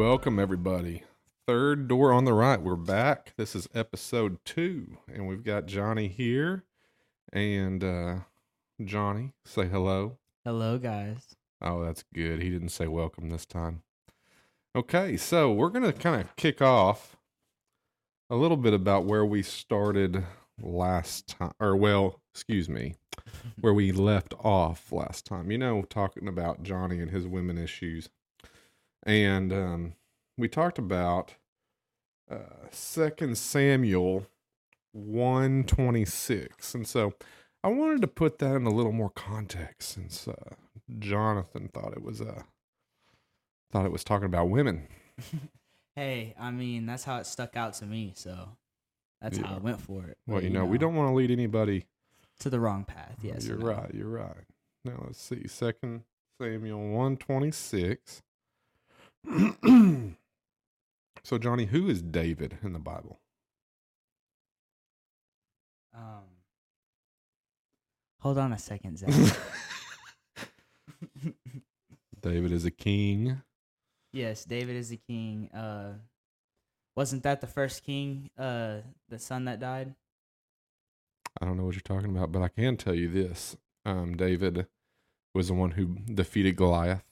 welcome everybody. Third door on the right. We're back. This is episode two, and we've got Johnny here. And uh Johnny, say hello. Hello, guys. Oh, that's good. He didn't say welcome this time. Okay, so we're gonna kind of kick off a little bit about where we started last time, or well, excuse me, where we left off last time. You know, talking about Johnny and his women issues, and um, we talked about uh, Second Samuel one twenty six, and so I wanted to put that in a little more context since uh, Jonathan thought it was uh, thought it was talking about women. hey, I mean, that's how it stuck out to me, so that's how Yeah. I went for it. Well, But, you know, we don't want to lead anybody to the wrong path. Yes, you're no. right. You're right. Now let's see. Second Samuel one twenty six. so Johnny, who is David in the Bible? Um, hold on a second, Zach. David is a king. yes, David is a king. Uh, wasn't that the first king? Uh, the son that died. I don't know what you're talking about, but I can tell you this. Um, David was the one who defeated Goliath.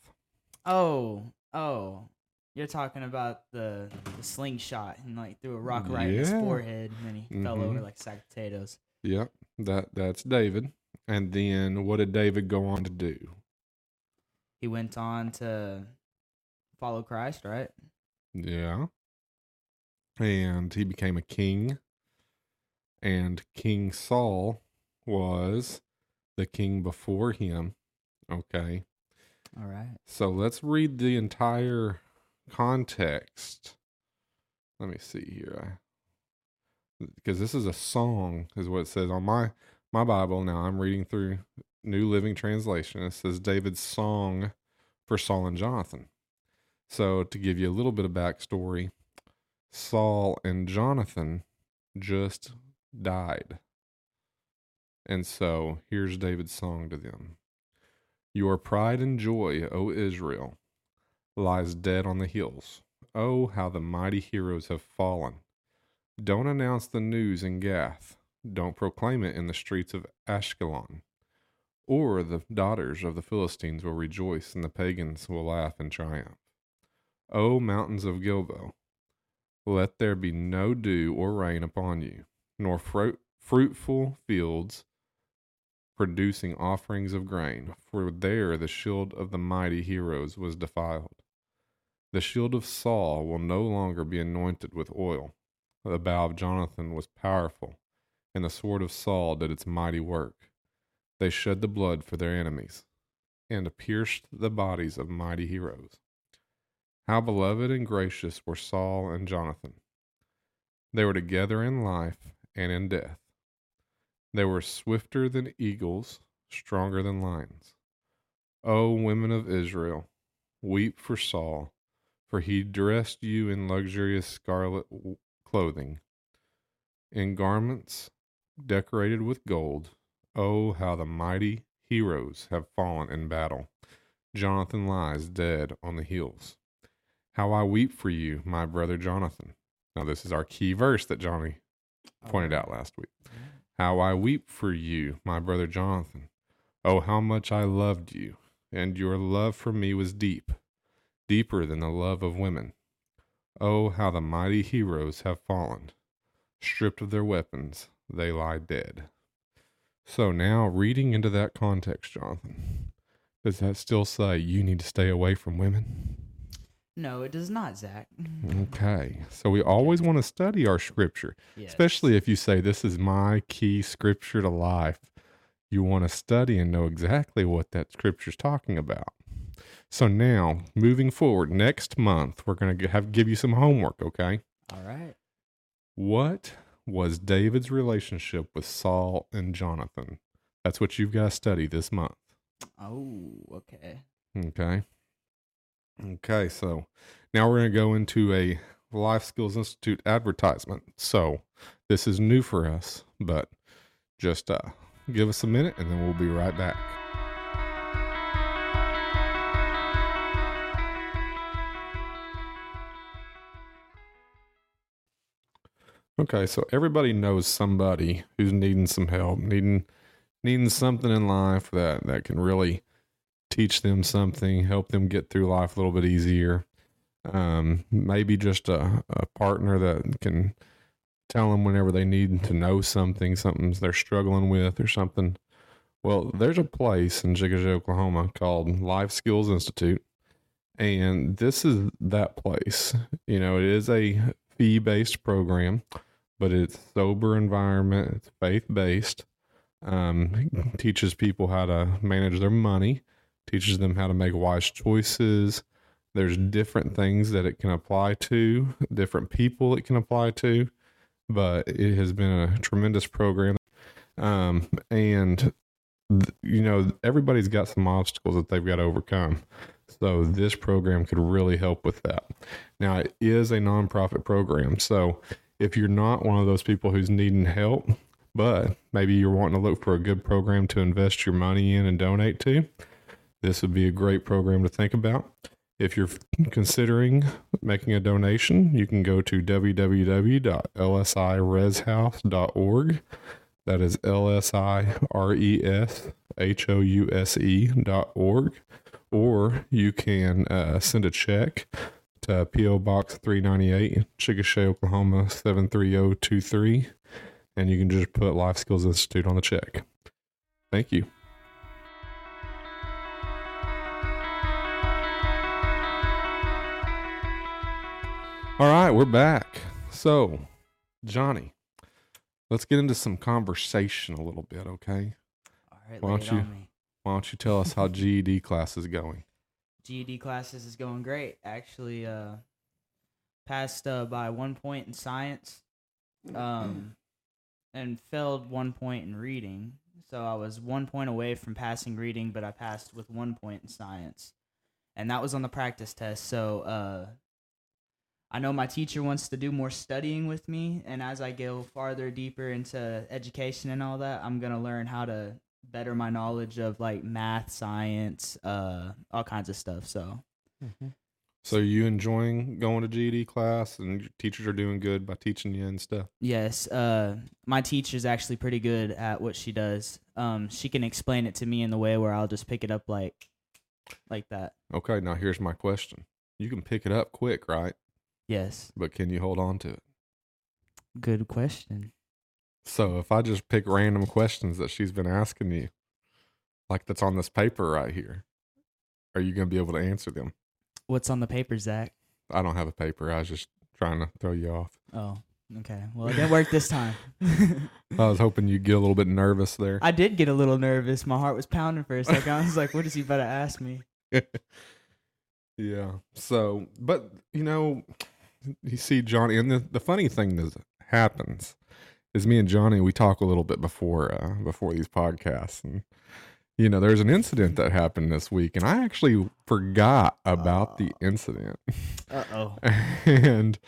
Oh, oh, you're talking about the, the slingshot and like threw a rock right in his forehead, and then he fell over Mhm. like a sack of potatoes. Yep, that that's David. And then what did David go on to do? He went on to follow Christ, right? Yeah. And he became a king. And King Saul was the king before him. Okay. All right. So let's read the entire context. Let me see here. Because this is a song, is what it says on my my Bible. Now I'm reading through New Living Translation. It says David's song for Saul and Jonathan. So to give you a little bit of backstory, Saul and Jonathan just died. And so here's David's song to them. Your pride and joy, O Israel, lies dead on the hills. Oh, how the mighty heroes have fallen. Don't announce the news in Gath. Don't proclaim it in the streets of Ashkelon. Or the daughters of the Philistines will rejoice, and the pagans will laugh in triumph. O mountains of Gilboa, let there be no dew or rain upon you, nor fruit, fruitful fields producing offerings of grain, for there the shield of the mighty heroes was defiled. The shield of Saul will no longer be anointed with oil. The bow of Jonathan was powerful, and the sword of Saul did its mighty work. They shed the blood for their enemies, and pierced the bodies of mighty heroes. How beloved and gracious were Saul and Jonathan. They were together in life and in death. They were swifter than eagles, stronger than lions. O women of Israel, weep for Saul, for he dressed you in luxurious scarlet w- clothing, in garments decorated with gold. Oh, how the mighty heroes have fallen in battle. Jonathan lies dead on the hills. How I weep for you, my brother Jonathan. Now, this is our key verse that Johnny pointed out last week. How I weep for you, my brother Jonathan. Oh, how much I loved you, and your love for me was deep, deeper than the love of women. Oh, how the mighty heroes have fallen. Stripped of their weapons, they lie dead. So now, reading into that context, Jonathan, does that still say you need to stay away from women? No, it does not, Zach. Okay. So we always want to study our scripture. Yes. especially if you say this is my key scripture to life you want to study and know exactly what that scripture's talking about so now moving forward next month we're going to have give you some homework okay All right. what was david's relationship with saul and jonathan that's what you've got to study this month Oh, okay. Okay. Okay, so now we're going to go into a Life Skills Institute advertisement. So this is new for us, but just uh, give us a minute and then we'll be right back. Okay, so everybody knows somebody who's needing some help, needing needing something in life that that can really teach them something, help them get through life a little bit easier. Um, maybe just a, a partner that can tell them whenever they need to know something, something they're struggling with or something. Well, there's a place in Chickasha, Oklahoma called Life Skills Institute. And this is that place. You know, it is a fee based program, but it's sober environment, it's faith based. Um, teaches people how to manage their money, teaches them how to make wise choices. There's different things that it can apply to, different people it can apply to, but it has been a tremendous program. Um, and th- you know, everybody's got some obstacles that they've got to overcome. So this program could really help with that. Now, it is a nonprofit program. So if you're not one of those people who's needing help, but maybe you're wanting to look for a good program to invest your money in and donate to, this would be a great program to think about. If you're considering making a donation, you can go to www.lsireshouse.org. That is L S I R E S H O U S E dot org. Or you can uh, send a check to P.O. Box 398, Chickasha, Oklahoma 73023. And you can just put Life Skills Institute on the check. Thank you. All right, we're back. So, Johnny, let's get into some conversation a little bit, okay? All right, Why don't you-. Why don't you tell us how GED class is going? GED classes is going great. Actually, uh, passed uh, by one point in science, um, and failed one point in reading. So I was one point away from passing reading, but I passed with one point in science, and that was on the practice test. So uh, I know my teacher wants to do more studying with me, and as I go farther deeper into education and all that, I'm gonna learn how to better my knowledge of like math, science, uh, all kinds of stuff. So So, you enjoying going to GED class and your teachers are doing good by teaching you and stuff? yes, uh, my teacher's actually pretty good at what she does. Um, she can explain it to me in the way where I'll just pick it up like, like that. Okay, now here's my question. You can pick it up quick, right? Yes, But can you hold on to it? good question. So, if I just pick random questions that she's been asking you, like that's on this paper right here, are you going to be able to answer them? What's on the paper, Zach? I don't have a paper. I was just trying to throw you off. Oh, okay. Well, it didn't work this time. I was hoping you'd get a little bit nervous there. I did get a little nervous. My heart was pounding for a second. I was like, "What is he about to ask me?" yeah. So, but you know, you see Johnny, and the the funny thing that happens is me and Johnny we talk a little bit before uh, before these podcasts, and you know, there's an incident that happened this week, and I actually forgot about the incident, Uh oh. and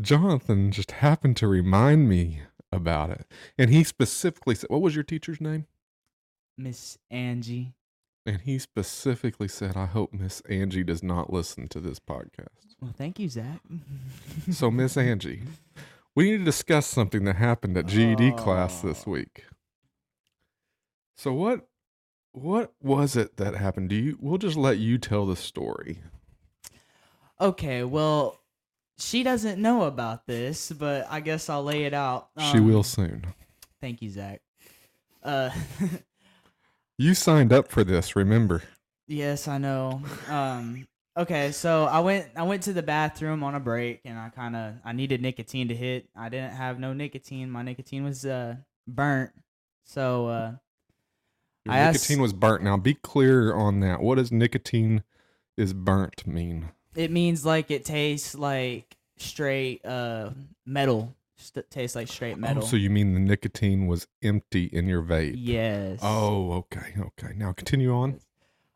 Jonathan just happened to remind me about it, and he specifically said, "What was your teacher's name?" Miss Angie. And he specifically said, "I hope Miss Angie does not listen to this podcast." Well, thank you, Zach. So, Miss Angie, we need to discuss something that happened at GED class this Oh. week. So, what what was it that happened? Do you? We'll just let you tell the story. okay, well, she doesn't know about this, but I guess I'll lay it out. she Um, will soon. Thank you, Zach. Uh, You signed up for this, remember? yes, I know. Um, okay, so I went I went to the bathroom on a break, and I kind of I needed nicotine to hit. I didn't have no nicotine. My nicotine was uh burnt. So uh, Your I asked- nicotine was burnt. Now, be clear on that. What does nicotine is burnt mean? it means like it tastes like straight uh metal. St- tastes like straight metal. Oh, so you mean the nicotine was empty in your vape? yes. Oh, okay, okay. Now continue on.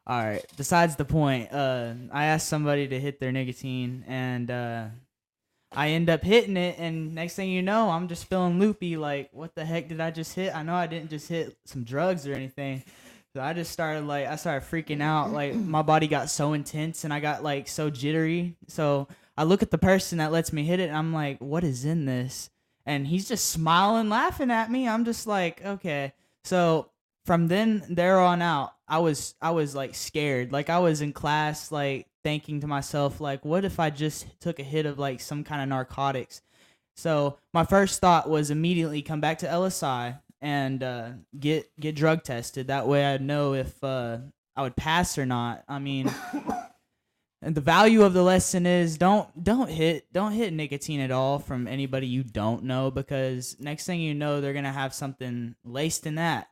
All right. Besides the point, uh, I asked somebody to hit their nicotine, and uh, I end up hitting it, and next thing you know, I'm just feeling loopy. Like, what the heck did I just hit? I know I didn't just hit some drugs or anything. So I just started like I started freaking out. Like my body got so intense, and I got like so jittery. So I look at the person that lets me hit it, and I'm like, what is in this? And he's just smiling, laughing at me. I'm just like, okay. So from then there on out, I was I was like scared. Like I was in class, like thinking to myself, like, what if I just took a hit of like some kind of narcotics? So my first thought was immediately come back to LSI and uh, get get drug tested. That way I'd know if uh, I would pass or not. I mean, and the value of the lesson is don't don't hit don't hit nicotine at all from anybody you don't know because next thing you know they're gonna have something laced in that.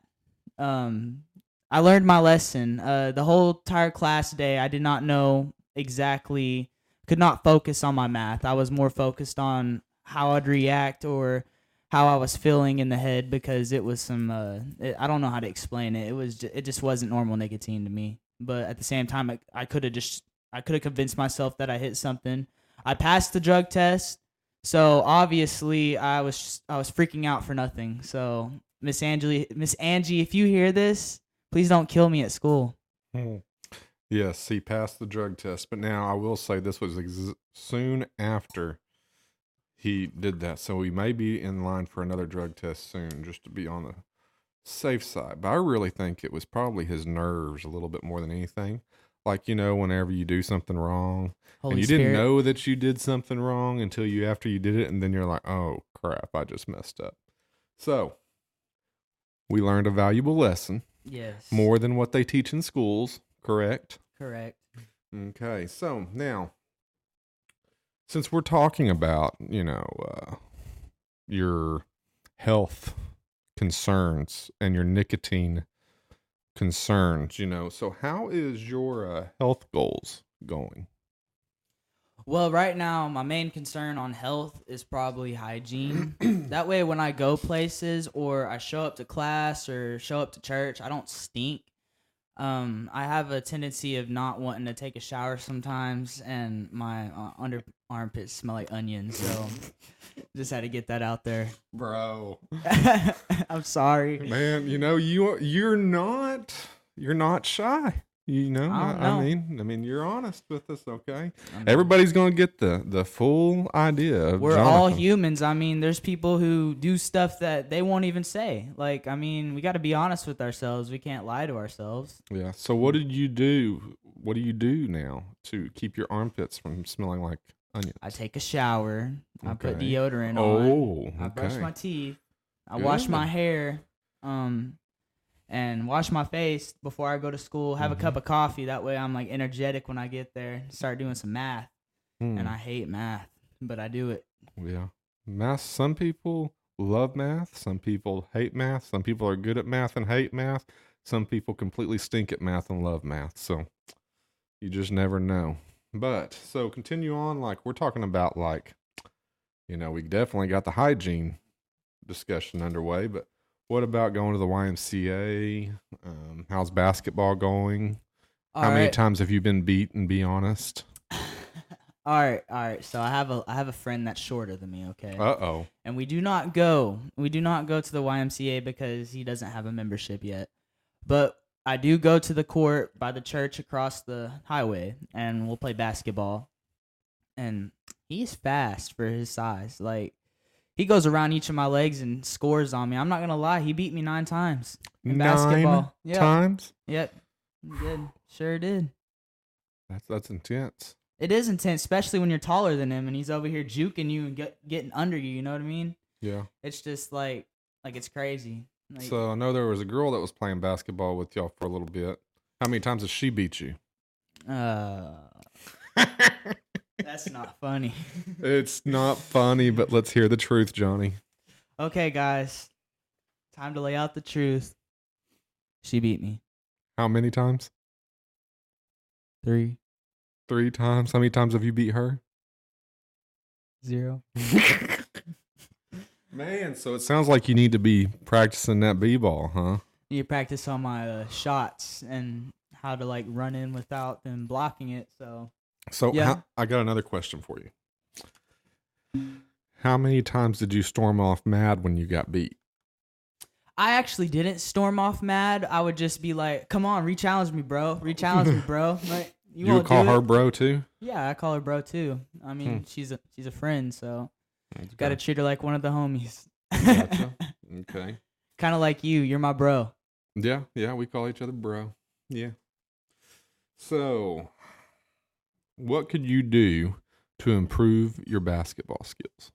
Um, I learned my lesson. Uh, the whole entire class day, I did not know exactly, could not focus on my math. I was more focused on how I'd react or how I was feeling in the head because it was some. Uh, it, I don't know how to explain it. It was. Ju- it just wasn't normal nicotine to me. But at the same time, I could have just. I could have convinced myself that I hit something. I passed the drug test, so obviously I was I was freaking out for nothing. So Miss Angie, Miss Angie, if you hear this, please don't kill me at school. Hmm. Yes, he passed the drug test, but now I will say this was ex- soon after he did that, so he may be in line for another drug test soon, just to be on the safe side. But I really think it was probably his nerves a little bit more than anything. Like you know, whenever you do something wrong, Holy and you Spirit. didn't know that you did something wrong until you after you did it, and then you're like, "Oh crap, I just messed up." So we learned a valuable lesson, Yes. more than what they teach in schools. Correct. correct. Okay, so now, since we're talking about, you know, uh, your health concerns and your nicotine concerns, you know, so how is your uh, health goals going? Well, right now, my main concern on health is probably hygiene. that way, when I go places or I show up to class or show up to church, I don't stink. Um, I have a tendency of not wanting to take a shower sometimes, and my uh, under armpits smell like onions. So, just had to get that out there. Bro, I'm sorry. man, you know, you you're not you're not shy. You know, I I, don't I mean, I mean, you're honest with us, okay? Everybody's gonna get the the full idea. Of We're all humans. I mean, there's people who do stuff that they won't even say. Like, I mean, we got to be honest with ourselves. We can't lie to ourselves. Yeah. So what did you do? What do you do now to keep your armpits from smelling like onions? I take a shower. I put Okay. deodorant on. Oh, I brush my teeth. I wash my hair. Um, and wash my face before I go to school. Have Mhm. a cup of coffee. That way, I'm like energetic when I get there. Start doing some math. Hmm, And I hate math, but I do it. yeah, math. Some people love math. Some people hate math. Some people are good at math and hate math. Some people completely stink at math and love math. So you just never know. But so continue on. Like we're talking about, like you know, we definitely got the hygiene discussion underway. But what about going to the YMCA? Um, how's basketball going? All How many right. times have you been beaten? Be honest. all right, all right. So I have a I have a friend that's shorter than me. Okay. Uh oh. and we do not go we do not go to the YMCA because he doesn't have a membership yet. But I do go to the court by the church across the highway and we'll play basketball. And he's fast for his size. Like he goes around each of my legs and scores on me. I'm not gonna lie, he beat me nine times in Nine basketball. Yep. times. Yep. He did. Sure did. That's that's intense. It is intense, especially when you're taller than him and he's over here juking you and get, getting under you. You know what I mean? Yeah. It's just like, like it's crazy. Like, So I know there was a girl that was playing basketball with y'all for a little bit. How many times has she beat you? Uh, that's not funny. it's not funny, but let's hear the truth, Johnny. okay, guys, time to lay out the truth. She beat me How many times? three Three times. How many times have you beat her? zero. Man, so it sounds like you need to be practicing that b-ball, huh? You practice on my uh, shots and how to like run in without them blocking it. So So Yeah. how- I got another question for you. How many times did you storm off mad when you got beat? I actually didn't storm off mad. I would just be like, "Come on, re-challenge me, bro. Re-challenge me, bro." Like you, You, would call her it? bro too? Yeah, I call her bro too. I mean, Hmm. she's a she's a friend, so Let's Got to go. treat her like one of the homies. Gotcha. Okay. kind of like you. You're my bro. Yeah, yeah, we call each other bro. Yeah. So, what could you do to improve your basketball skills?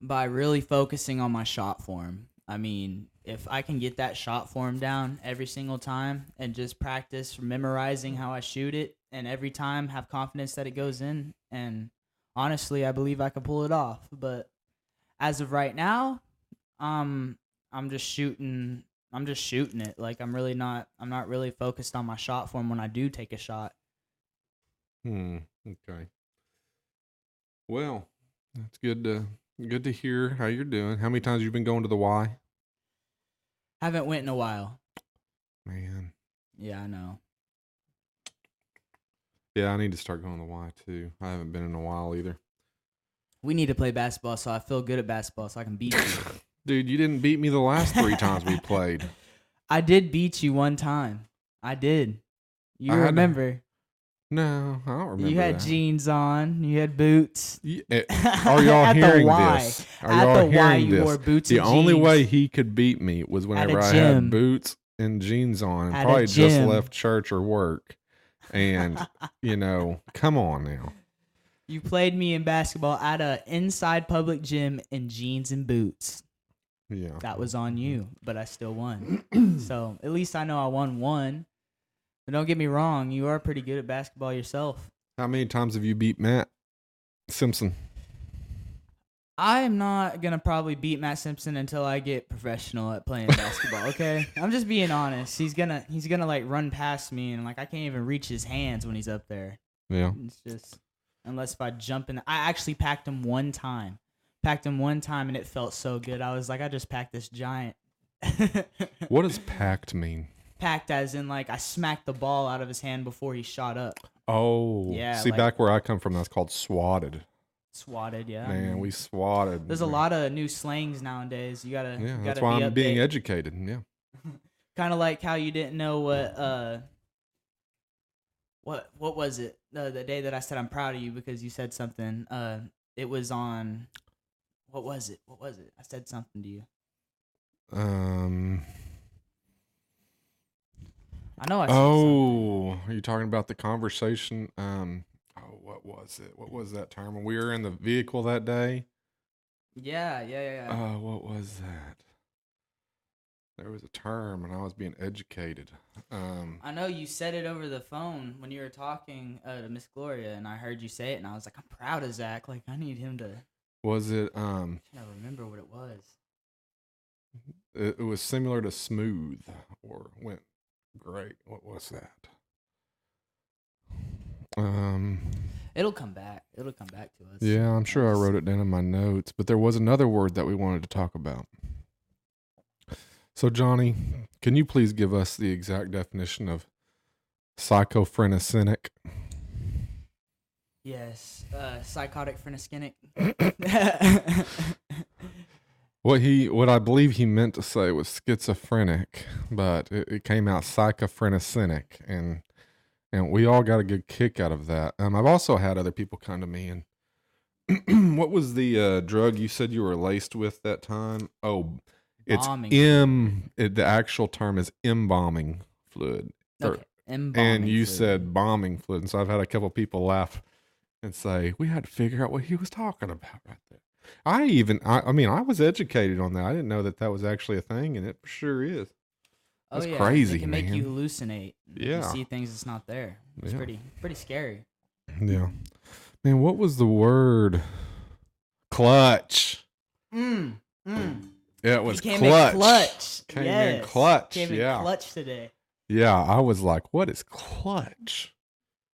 by really focusing on my shot form. I mean, if I can get that shot form down every single time and just practice memorizing how I shoot it and every time have confidence that it goes in and honestly, I believe I can pull it off, but as of right now, um I'm just shooting I'm just shooting it. Like I'm really not I'm not really focused on my shot form when I do take a shot. Hmm. Okay. Well, that's good to good to hear how you're doing. How many times you been going to the Y? Haven't went in a while. Man. Yeah, I know. Yeah, I need to start going to the Y too. I haven't been in a while either. We need to play basketball so I feel good at basketball so I can beat you. Dude, you didn't beat me the last three times we played. I did beat you one time. I did. You I remember? No, I don't remember. you had that. jeans on. You had boots. Y- eh, Are y'all hearing Y. this? Are At y'all Y, hearing you this? wore boots. the only way he could beat me was whenever I had boots and jeans on and At probably just left church or work. And, you know, come on now. you played me in basketball at a inside public gym in jeans and boots. Yeah. That was on you, but I still won. so at least I know I won one. But don't get me wrong, you are pretty good at basketball yourself. How many times have you beat Matt Simpson? I am not gonna probably beat Matt Simpson until I get professional at playing basketball. Okay, I'm just being honest. He's gonna he's gonna like run past me and like I can't even reach his hands when he's up there. Yeah. It's just unless if I jump in. I actually packed him one time. Packed him one time and it felt so good. I was like, I just packed this giant. What does packed mean? Packed as in like I smacked the ball out of his hand before he shot up. Oh, Yeah, See, like- back where I come from, that's called swatted. Swatted, yeah. Man, we swatted. There's a lot of new slangs nowadays. You gotta, Yeah, you gotta why be I'm being educated. Yeah. kind of like how you didn't know what uh what what was it the the day that I said I'm proud of you because you said something uh it was on what was it what was it I said something to you Um. I know I said something. Oh, are you talking about the conversation? Um. Oh, what was it? What was that term? When we were in the vehicle that day. yeah yeah yeah, yeah. Uh, what was that? There was a term, and I was being educated. Um. I know you said it over the phone when you were talking uh, to Miss Gloria and I heard you say it and I was like I'm proud of Zach like I need him to Was it? Um. I remember what it was It, it was similar to smooth or went great. What was that? Um. it'll come back it'll come back to us Yeah, I'm sure I wrote it down in my notes, but there was another word that we wanted to talk about. So, Johnny, can you please give us the exact definition of psychophrenicinic? yes uh psychotic phrenoskynic What he, what I believe he meant to say was schizophrenic, but it, it came out psychophrenicinic, and and we all got a good kick out of that. Um, I've also had other people come to me and, what was the uh, drug you said you were laced with that time? Oh, it's Bombing. M. It, the actual term is embalming fluid, okay. embalming and you fluid. said bombing fluid. And so I've had a couple people laugh and say we had to figure out what he was talking about right there. I even, I, I mean, I was educated on that. I didn't know that that was actually a thing, and it sure is. oh, that's yeah. crazy, it can make you hallucinate Yeah. you see things that's not there it's Yeah. pretty pretty scary Yeah, man, what was the word? Clutch. mm, mm. Yeah, it was clutch. in clutch Came in yes. clutch, came yeah. in clutch today Yeah, I was like, what is clutch?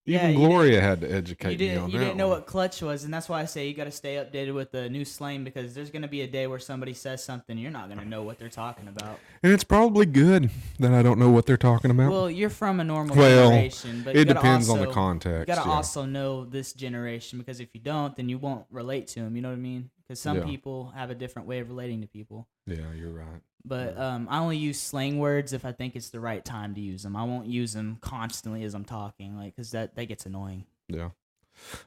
Yeah, Even you Gloria had to educate you me on you that didn't know one. what clutch was and that's why i say you got to stay updated with the new slang because there's going to be a day where somebody says something you're not going to know what they're talking about And it's probably good that I don't know what they're talking about. well you're from a normal Well, generation but it depends on the context. You gotta yeah. also know this generation because if you don't, then you won't relate to them. You know what I mean? Because some Yeah. people have a different way of relating to people. yeah, you're right. But um, I only use slang words if I think it's the right time to use them. I won't use them constantly as I'm talking, like because that that gets annoying. Yeah.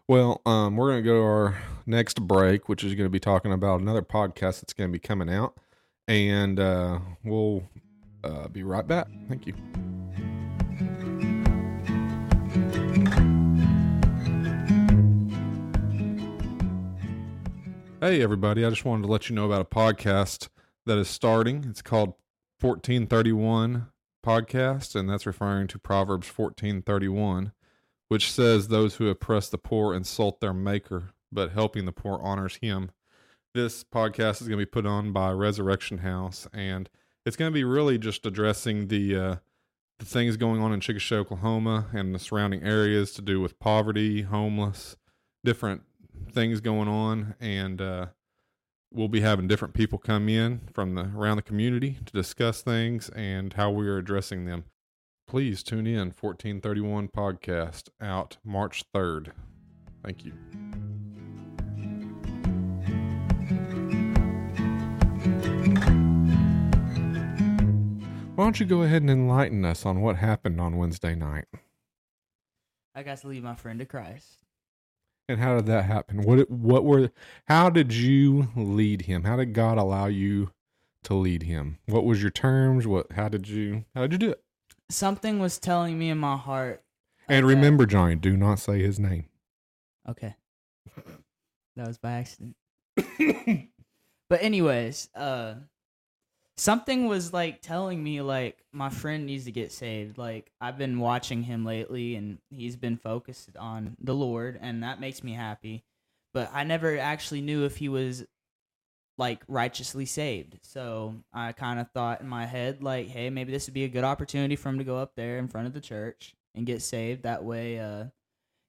Well, um, we're gonna go to our next break, which is going to be talking about another podcast that's going to be coming out. And uh, we'll uh, be right back. Thank you. Hey, everybody. I just wanted to let you know about a podcast that is starting. It's called 1431 Podcast, and that's referring to Proverbs 1431, which says, Those who oppress the poor insult their maker, but helping the poor honors him. This podcast is going to be put on by Resurrection House, and it's going to be really just addressing the uh, the things going on in Chickasha, Oklahoma, and the surrounding areas to do with poverty, homeless, different things going on, and uh, we'll be having different people come in from the around the community to discuss things and how we are addressing them. Please tune in 1431 podcast out March 3rd. Thank you. Why don't you go ahead and enlighten us on what happened on Wednesday night? I got to lead my friend to Christ. And how did that happen? What what were how did you lead him? How did God allow you to lead him? What was your terms? What how did you how did you do it? Something was telling me in my heart. And that- remember, Johnny, do not say his name. Okay. That was by accident. but anyways, uh something was like telling me like my friend needs to get saved. Like I've been watching him lately and he's been focused on the Lord and that makes me happy. But I never actually knew if he was like righteously saved. So I kind of thought in my head like, hey, maybe this would be a good opportunity for him to go up there in front of the church and get saved. That way uh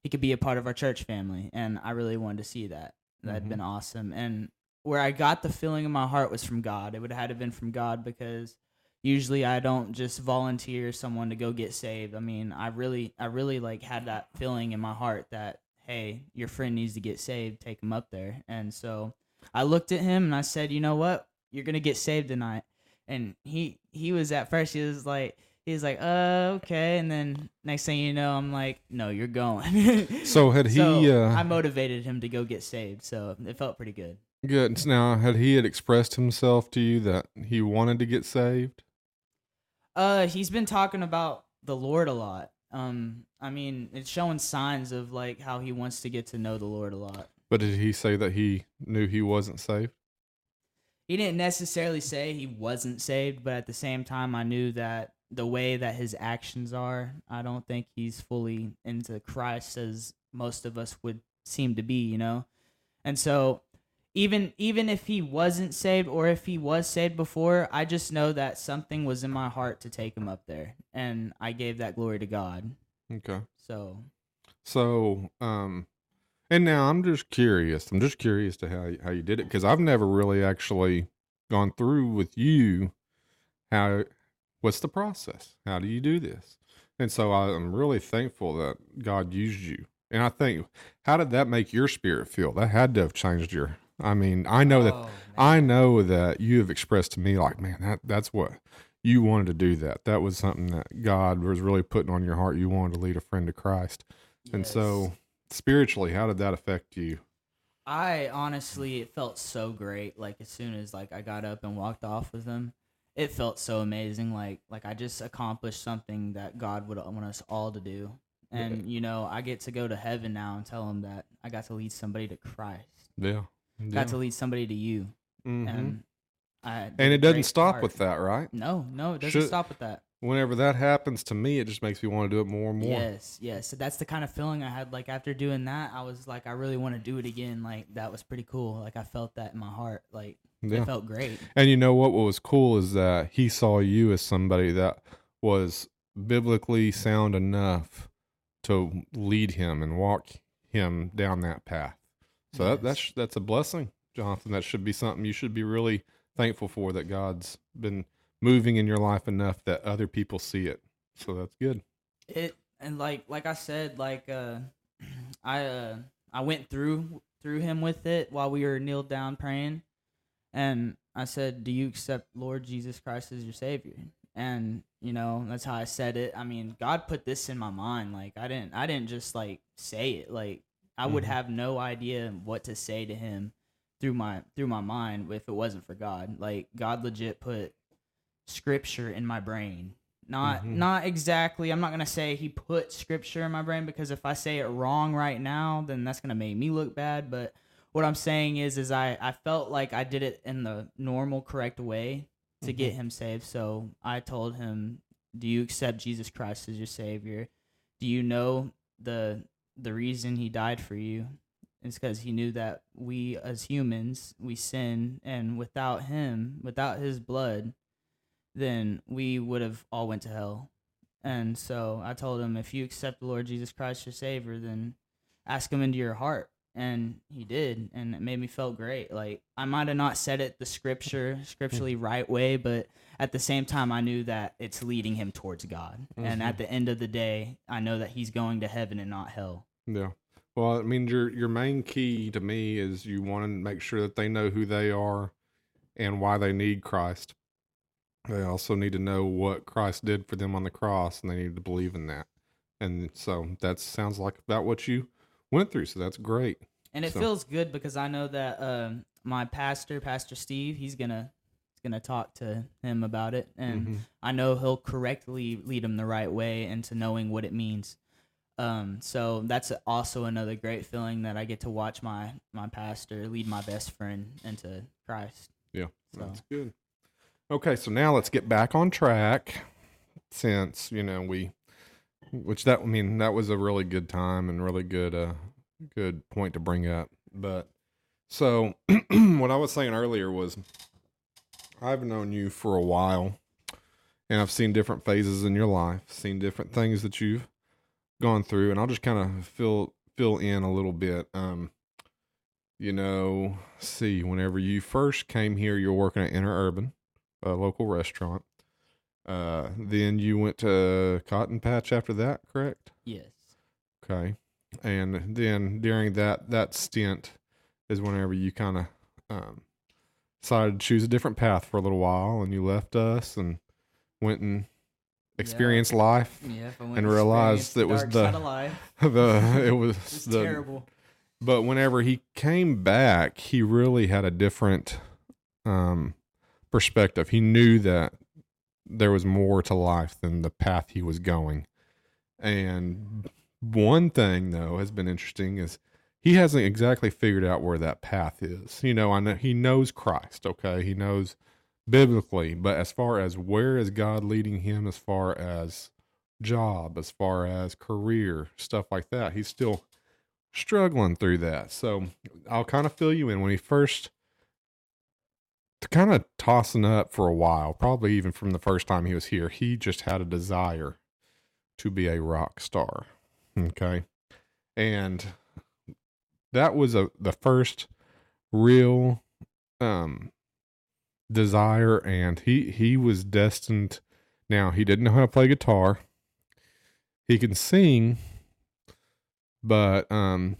he could be a part of our church family and i really wanted to see that that'd Mhm. been awesome and where i got the feeling in my heart was from god. It would have had to been from god because usually i don't just volunteer someone to go get saved. I mean i really i really like had that feeling in my heart that hey your friend needs to get saved take him up there. And so i looked at him and i said you know what? You're gonna get saved tonight. And he he was at first he was like he was like uh okay. And then next thing you know i'm like no you're going So had he So, uh i motivated him to go get saved. So it felt pretty good good now had he had expressed himself to you that he wanted to get saved? uh he's been talking about the lord a lot um i mean it's showing signs of like how he wants to get to know the lord a lot But did he say that he knew he wasn't saved? he didn't necessarily say he wasn't saved, but at the same time, I knew that the way that his actions are, I don't think he's fully into Christ as most of us would seem to be, you know. And so, even even if he wasn't saved or if he was saved before, I just know that something was in my heart to take him up there, and I gave that glory to God. Okay. So So, um, and now I'm just curious. I'm just curious to how how you did it because I've never really actually gone through with you. How what's the process? How do you do this? And so I, I'm really thankful that God used you. And I think, how did that make your spirit feel? That had to have changed your. I mean, I know that Oh. I know that you have expressed to me like, man, that that's what you wanted to do. That that was something that God was really putting on your heart. You wanted to lead a friend to Christ. And so, spiritually, how did that affect you? I honestly, it felt so great. Like as soon as like I got up and walked off with them, it felt so amazing. Like like I just accomplished something that God would want us all to do. And you know, I get to go to heaven now and tell him that I got to lead somebody to Christ. Yeah. Yeah. Got to lead somebody to you. Mhm. And I and it doesn't stop part. with that, right? No, no, it doesn't Should- stop with that. Whenever that happens to me, it just makes me want to do it more and more. Yes, yes. So that's the kind of feeling I had. Like after doing that, I was like, I really want to do it again. Like that was pretty cool. Like I felt that in my heart. Like Yeah. it felt great. And you know what? What was cool is that he saw you as somebody that was biblically sound enough to lead him and walk him down that path. So that, that's that's a blessing, Jonathan. That should be something you should be really thankful for. That God's been moving in your life enough that other people see it. So that's good. it and like like I said, like uh I uh I went through through him with it while we were kneeled down praying and I said, Do you accept Lord Jesus Christ as your Savior? And, you know, that's how I said it. I mean, God put this in my mind. Like I didn't I didn't just like say it. Like I would Mhm. have no idea what to say to him through my through my mind if it wasn't for God. Like God legit put scripture in my brain. Not Mhm. not exactly. I'm not gonna say he put scripture in my brain because if I say it wrong right now, then that's gonna make me look bad. But what I'm saying is, is I I felt like I did it in the normal, correct way to get him saved. So I told him, "Do you accept Jesus Christ as your Savior? Do you know the the reason He died for you? is because He knew that we as humans we sin, and without Him, without His blood, then we would have all went to hell. And so I told him, if you accept the Lord Jesus Christ your Savior, then ask Him into your heart. And he did, and it made me feel great. Like I might have not said it the scripture, scripturally right way, but at the same time, I knew that it's leading him towards God. And Mhm. at the end of the day, I know that he's going to heaven and not hell. Yeah. Well, I mean, your your main key to me is you want to make sure that they know who they are and why they need Christ. They also need to know what Christ did for them on the cross, and they need to believe in that. And so that sounds like about what you went through. So that's great. and it So- feels good because I know that um, my pastor, Pastor Steve, he's gonna he's gonna talk to him about it, and Mhm. I know he'll correctly lead him the right way into knowing what it means. Um, so that's also another great feeling that I get to watch my my pastor lead my best friend into Christ. Yeah, So that's good. Okay, so now let's get back on track. Since you know we, which that I mean that was a really good time and really good uh good point to bring up. But so what I was saying earlier was I've known you for a while, and I've seen different phases in your life, seen different things that you've gone through, and I'll just kind of fill fill in a little bit. Um, you know, see, whenever you first came here, you were working at Interurban, a local restaurant. Uh, then you went to Cotton Patch after that, correct? yes, Okay. And then during that that stint is whenever you kind of um, decided to choose a different path for a little while, and you left us and went and experienced life. yeah. And realized it was the- side of life, the it was the terrible. but whenever he came back, he really had a different um, perspective. He knew that there was more to life than the path he was going. And one thing, though, has been interesting is he hasn't exactly figured out where that path is. You know, I know he knows Christ. Okay, he knows biblically, but as far as where is God leading him, as far as job, as far as career, stuff like that, he's still struggling through that. So I'll kind of fill you in when he first kind of tossing up for a while, probably even from the first time he was here. He just had a desire to be a rock star. Okay. And that was a the first real um desire and he he was destined now he didn't know how to play guitar. He can sing but um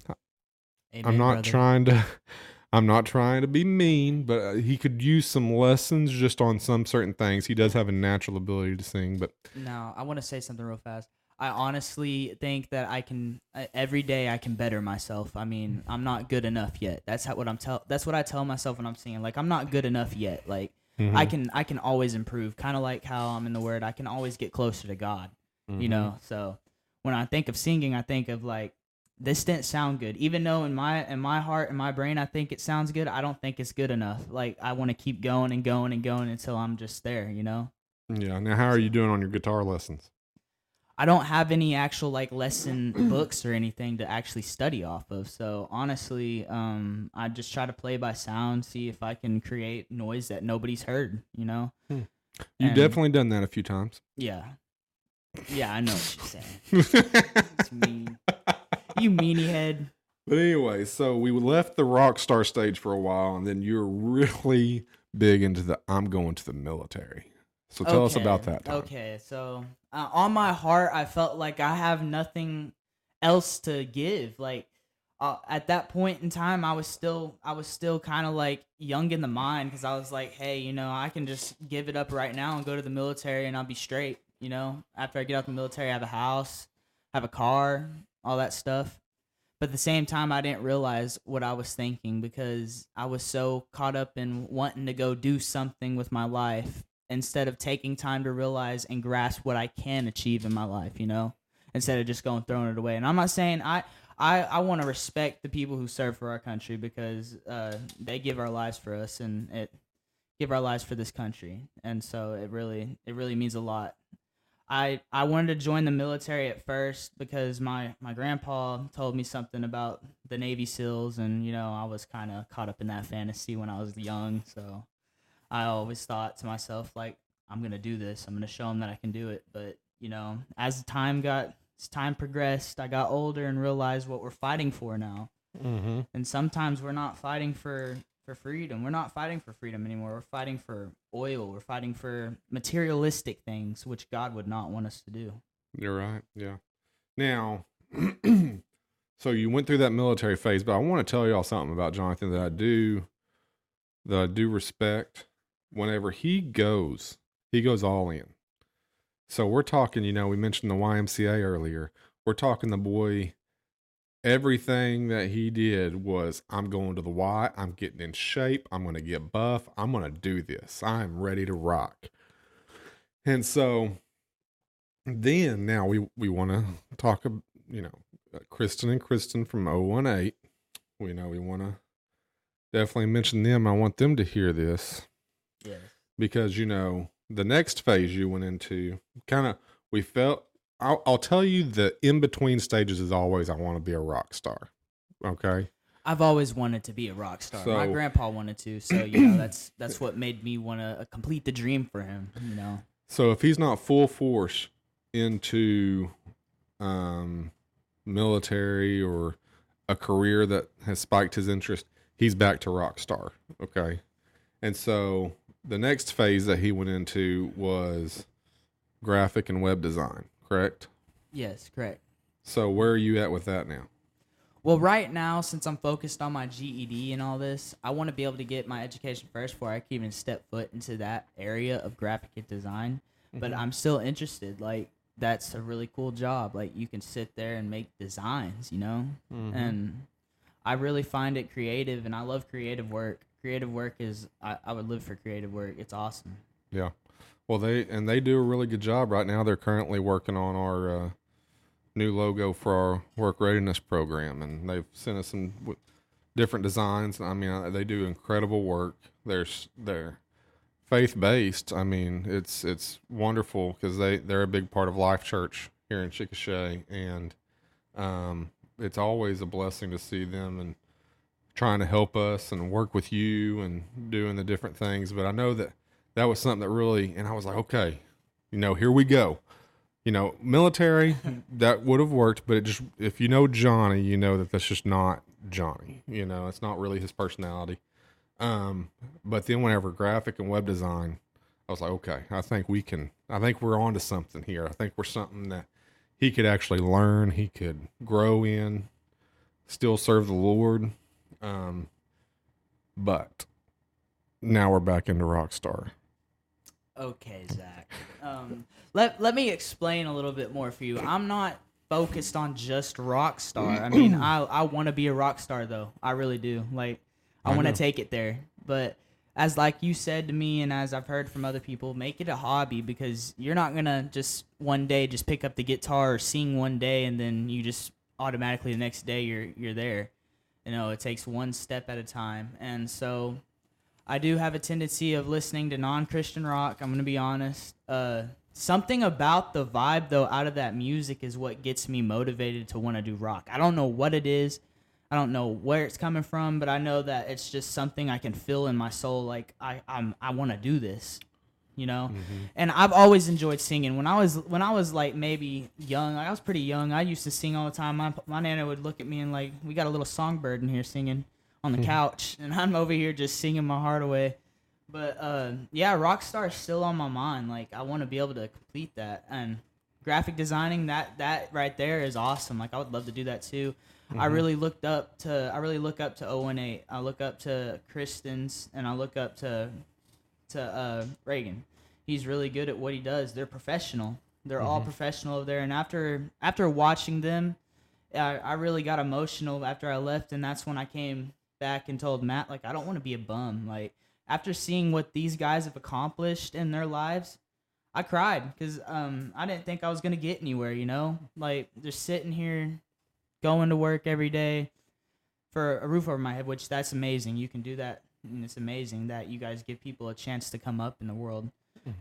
I'm not brother. trying to I'm not trying to be mean, but uh, he could use some lessons just on some certain things. He does have a natural ability to sing, but No, I want to say something real fast. I honestly think that I can uh, every day I can better myself. I mean, I'm not good enough yet. That's how what I'm tell. That's what I tell myself when I'm singing. Like I'm not good enough yet. Like Mm-hmm. I can I can always improve. Kind of like how I'm in the Word. I can always get closer to God. Mm-hmm. You know. So when I think of singing, I think of like this didn't sound good. Even though in my in my heart and my brain I think it sounds good, I don't think it's good enough. Like I want to keep going and going and going until I'm just there. You know. yeah. Now, how are you doing on your guitar lessons? I don't have any actual like lesson books or anything to actually study off of. So honestly, um, I just try to play by sound, see if I can create noise that nobody's heard. You know? You've And- definitely done that a few times. Yeah, yeah, I know what you're saying. It's mean. You meanie head. But anyway, so we left the rock star stage for a while, and then you're really big into the I'm going to the military. So tell us about that. Time. Okay, so uh, on my heart, I felt like I have nothing else to give. Like uh, at that point in time, I was still, I was still kind of like young in the mind because I was like, hey, you know, I can just give it up right now and go to the military and I'll be straight. You know, after I get out the military, I have a house, have a car, all that stuff. but at the same time I didn't realize what I was thinking because I was so caught up in wanting to go do something with my life instead of taking time to realize and grasp what I can achieve in my life, you know, instead of just going throwing it away. And I'm not saying I I, I want to respect the people who serve for our country because uh, they give our lives for us and it give our lives for this country, and so it really it really means a lot. I I wanted to join the military at first because my my grandpa told me something about the Navy SEALs, and you know I was kind of caught up in that fantasy when I was young, so I always thought to myself like I'm gonna do this, I'm gonna show them that I can do it. But you know, as time got as time progressed, I got older and realized what we're fighting for now. Mm-hmm. And sometimes we're not fighting for for freedom. We're not fighting for freedom anymore. We're fighting for oil. We're fighting for materialistic things, which God would not want us to do. You're right. Yeah. Now, so you went through that military phase, but I want to tell y'all something about Jonathan that I do that I do respect. Whenever he goes, he goes all in. So we're talking, you know, we mentioned the YMCA earlier. We're talking the boy everything that he did was I'm going to the Y, I'm getting in shape, I'm going to get buff, I'm going to do this. I'm ready to rock. And so then now we we want to talk you know uh, Kristen and Kristen from 018. We know we want to definitely mention them. I want them to hear this Yes. because you know the next phase you went into kind of we felt I'll, I'll tell you the in between stages is always I want to be a rock star. Okay. I've always wanted to be a rock star. My grandpa wanted to, so you know that's that's what made me want to complete the dream for him. You know. So if he's not full force into um, military or a career that has spiked his interest, he's back to rock star. Okay. And so the next phase that he went into was graphic and web design, correct? Yes, correct. So where are you at with that now? Well, right now, since I'm focused on my GED and all this, I want to be able to get my education first before I can even step foot into that area of graphic design. But mm-hmm. I'm still interested. Like, that's a really cool job. Like, you can sit there and make designs, you know? Mm-hmm. And I really find it creative, and I love creative work. Creative work is, I, I would live for creative work. It's awesome. Yeah. Well, they and they do a really good job right now. They're currently working on our uh, new logo for our work readiness program, and they've sent us some w- different designs. I mean, they do incredible work. They're they're faith based. I mean, it's it's wonderful because they they're a big part of Life Church here in Chickasha, and um, it's always a blessing to see them and trying to help us and work with you and doing the different things. But I know that that was something that really, and I was like, okay, you know, here we go. You know, military that would have worked, but it just if you know Johnny, you know that that's just not Johnny. You know, it's not really his personality. Um, but then whenever graphic and web design, I was like, okay, I think we can. I think we're onto something here. I think we're something that he could actually learn. He could grow in, still serve the Lord. Um, but now we're back into Rockstar. Okay, Zach. Um, let let me explain a little bit more for you. I'm not focused on just rock star. I mean, I I want to be a rock star though. I really do. Like, I, I want to take it there. But as like you said to me, and as I've heard from other people, make it a hobby because you're not gonna just one day just pick up the guitar or sing one day and then you just automatically the next day you're you're there. You know, it takes one step at a time, and so I do have a tendency of listening to non-Christian rock. I'm gonna be honest. Uh, something about the vibe though out of that music is what gets me motivated to want to do rock. I don't know what it is. I don't know where it's coming from, but I know that it's just something I can feel in my soul. Like I, I'm, I want to do this, you know. And I've always enjoyed singing. When I was, when I was like maybe young, I was pretty young. I used to sing all the time. My, my nana would look at me and like, we got a little songbird in here singing on the couch, and I'm over here just singing my heart away. But uh, yeah, Rockstar is still on my mind. Like I want to be able to complete that, and graphic designing that that right there is awesome. Like I would love to do that too. I really looked up to I really look up to 018. I look up to Kristen's and I look up to to uh, Reagan. He's really good at what he does. They're professional. They're all professional over there. And after after watching them I, I really got emotional after I left, and that's when I came back and told Matt like I don't want to be a bum. Like after seeing what these guys have accomplished in their lives, I cried because um I didn't think I was gonna get anywhere. You know, like just sitting here, going to work every day for a roof over my head, which that's amazing. You can do that, and it's amazing that you guys give people a chance to come up in the world.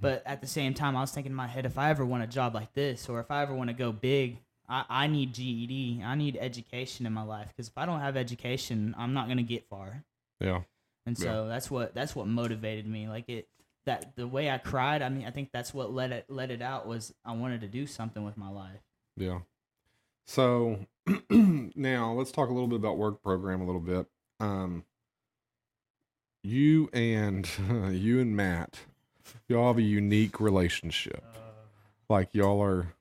But at the same time, I was thinking in my head, if I ever want a job like this, or if I ever want to go big, I, I need GED. I need education in my life because if I don't have education, I'm not gonna get far. Yeah. And so that's what that's what motivated me. Like it that the way I cried. I mean, I think that's what let it let it out was I wanted to do something with my life. Yeah. So now let's talk a little bit about work program a little bit. Um, you and you and Matt, y'all have a unique relationship. Like y'all are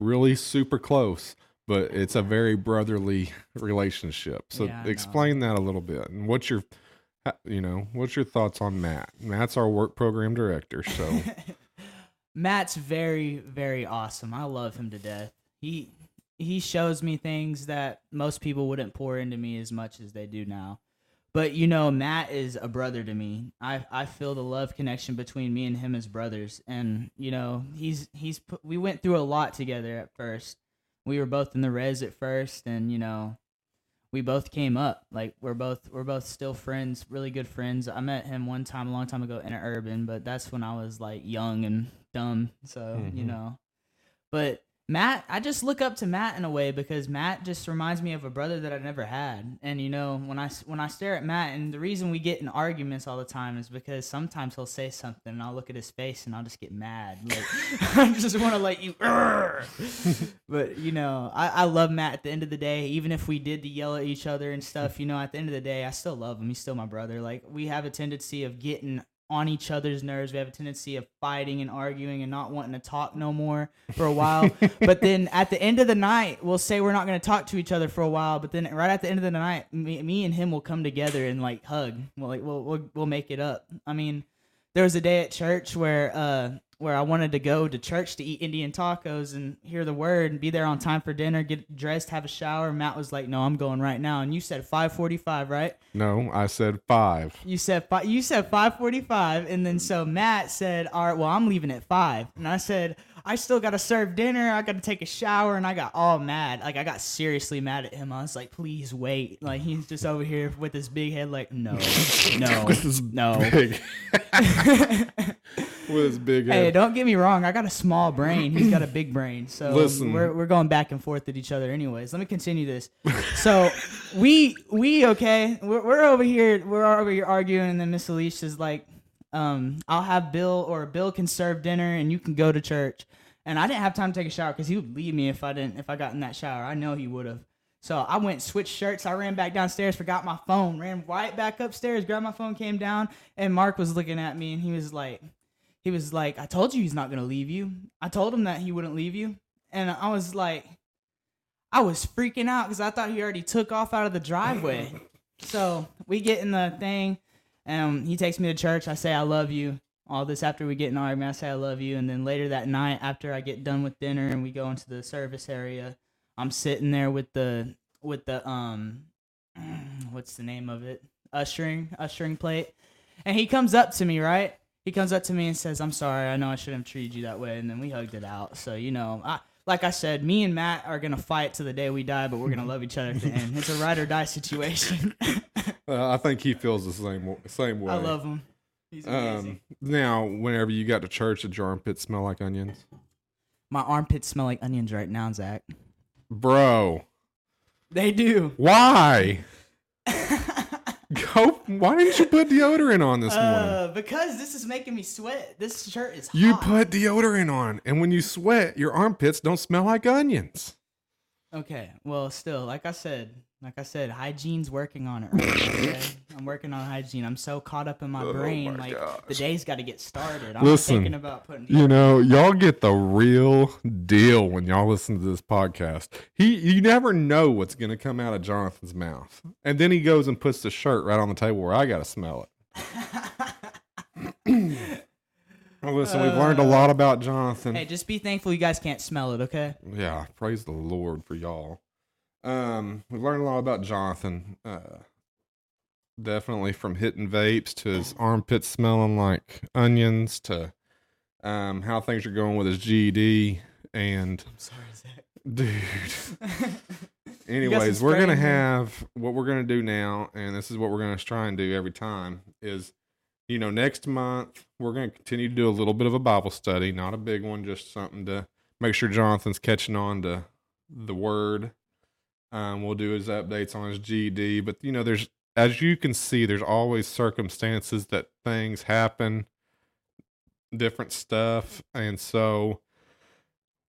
really super close, but it's a very brotherly relationship. So Yeah, explain that a little bit. And what's your, you know, what's your thoughts on Matt? Matt's our work program director. So Matt's very very awesome. I love him to death. He he shows me things that most people wouldn't pour into me as much as they do now. But you know, Matt is a brother to me. I I feel the love connection between me and him as brothers. And you know, he's he's we went through a lot together at first. We were both in the res at first, and you know, we both came up. Like we're both we're both still friends, really good friends. I met him one time a long time ago in an urban, but that's when I was like young and dumb. So you Mhm. know, but Matt, I just look up to Matt in a way because Matt just reminds me of a brother that I never had. And you know, when I when I stare at Matt, and the reason we get in arguments all the time is because sometimes he'll say something, and I'll look at his face, and I'll just get mad. Like I just want to let you. but you know, I, I love Matt. At the end of the day, even if we did to yell at each other and stuff, you know, at the end of the day, I still love him. He's still my brother. Like we have a tendency of getting on each other's nerves. We have a tendency of fighting and arguing and not wanting to talk no more for a while. but then at the end of the night, we'll say we're not going to talk to each other for a while. But then right at the end of the night, me, me and him will come together and like hug. We'll like we'll, we'll we'll make it up. I mean, there was a day at church where uh where I wanted to go to church to eat Indian tacos and hear the word and be there on time for dinner, get dressed, have a shower. Matt was like, "No, I'm going right now." And you said 5:45, right? no, I said five. You said fi- you said 5:45, and then so Matt said, "All right, well, I'm leaving at 5." And I said, "I still got to serve dinner. I got to take a shower." And I got all mad. Like I got seriously mad at him. I was like, "Please wait." Like he's just over here with his big head like, "No. No. No." big, with his big head. Hey, don't get me wrong. I got a small brain. He's got a big brain. So Listen. we're we're going back and forth at each other. Anyways, let me continue this. So we we okay. We're, we're over here. We're over here arguing, and then Miss Alicia's like, um, "I'll have Bill or Bill can serve dinner, and you can go to church." And I didn't have time to take a shower because he would leave me if I didn't if I got in that shower. I know he would have. So I went switched shirts. I ran back downstairs, forgot my phone, ran right back upstairs, grabbed my phone, came down, and Mark was looking at me, and he was like he was like, I told you he's not gonna leave you. I told him that he wouldn't leave you. And I was like, I was freaking out because I thought he already took off out of the driveway. so we get in the thing, and he takes me to church. I say, I love you. All this after we get in our argument, I say, I love you. And then later that night, after I get done with dinner and we go into the service area, I'm sitting there with the, with the, um, what's the name of it? Ushering, ushering plate. And he comes up to me, right? he comes up to me and says, "I'm sorry. I know I shouldn't have treated you that way." And then we hugged it out. So you know, I, like I said, me and Matt are gonna fight to the day we die, but we're gonna love each other at the end. It's a ride or die situation. Uh, I think he feels the same same way. I love him. He's amazing. Um, now, whenever you got to church, did your armpits smell like onions, My armpits smell like onions right now, Zach. bro? They do. Why? Go. Why didn't you put deodorant on this morning? Uh, because this is making me sweat. This shirt is hot. You put deodorant on, and when you sweat, your armpits don't smell like onions. Okay. Well, still, like I said, like I said, hygiene's working on it. Right now, okay? I'm working on hygiene. I'm so caught up in my Oh brain. my like the day's got to get started. I'm Listen, thinking about putting. You know, y'all get the real deal when y'all listen to this podcast. He, you never know what's going to come out of Jonathan's mouth, and then he goes and puts the shirt right on the table where I got to smell it. Well, listen, we've learned a lot about Jonathan. Hey, just be thankful you guys can't smell it, okay? Yeah, praise the Lord for y'all. Um, we've learned a lot about Jonathan. Uh, definitely from hitting vapes to his armpits smelling like onions to um, how things are going with his GED. And I'm sorry, Zach. dude, anyways, we're gonna have what we're gonna do now, and this is what we're gonna try and do every time is, you know, next month we're gonna continue to do a little bit of a Bible study, not a big one, just something to make sure Jonathan's catching on to the Word. Um, we'll do his updates on his GD, but you know, there's as you can see, there's always circumstances that things happen, different stuff, and so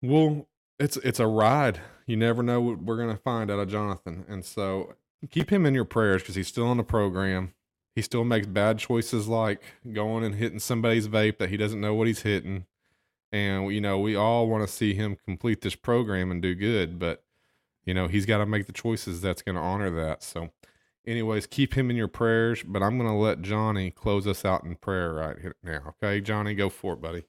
we'll it's it's a ride. You never know what we're gonna find out of Jonathan, and so keep him in your prayers because he's still on the program. He still makes bad choices like going and hitting somebody's vape that he doesn't know what he's hitting. And you know, we all want to see him complete this program and do good, but you know, he's got to make the choices that's going to honor that. So, anyways, keep him in your prayers. But I'm going to let Johnny close us out in prayer right here now. Okay, Johnny, go for it, buddy.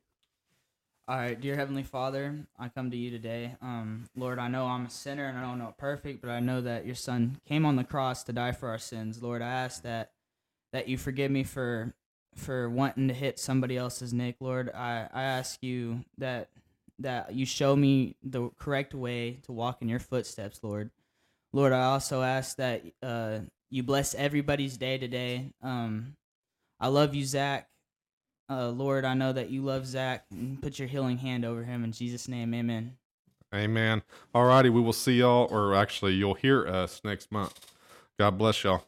All right, dear Heavenly Father, I come to you today. Um, Lord, I know I'm a sinner and I don't know perfect, but I know that your Son came on the cross to die for our sins. Lord, I ask that that you forgive me for for wanting to hit somebody else's nick. Lord, I, I ask you that that you show me the correct way to walk in your footsteps, Lord. Lord, I also ask that uh, you bless everybody's day today. Um, I love you, Zach. Uh, Lord, I know that you love Zach. Put your healing hand over him in Jesus' name. Amen. Amen. All righty. We will see y'all, or actually, you'll hear us next month. God bless y'all.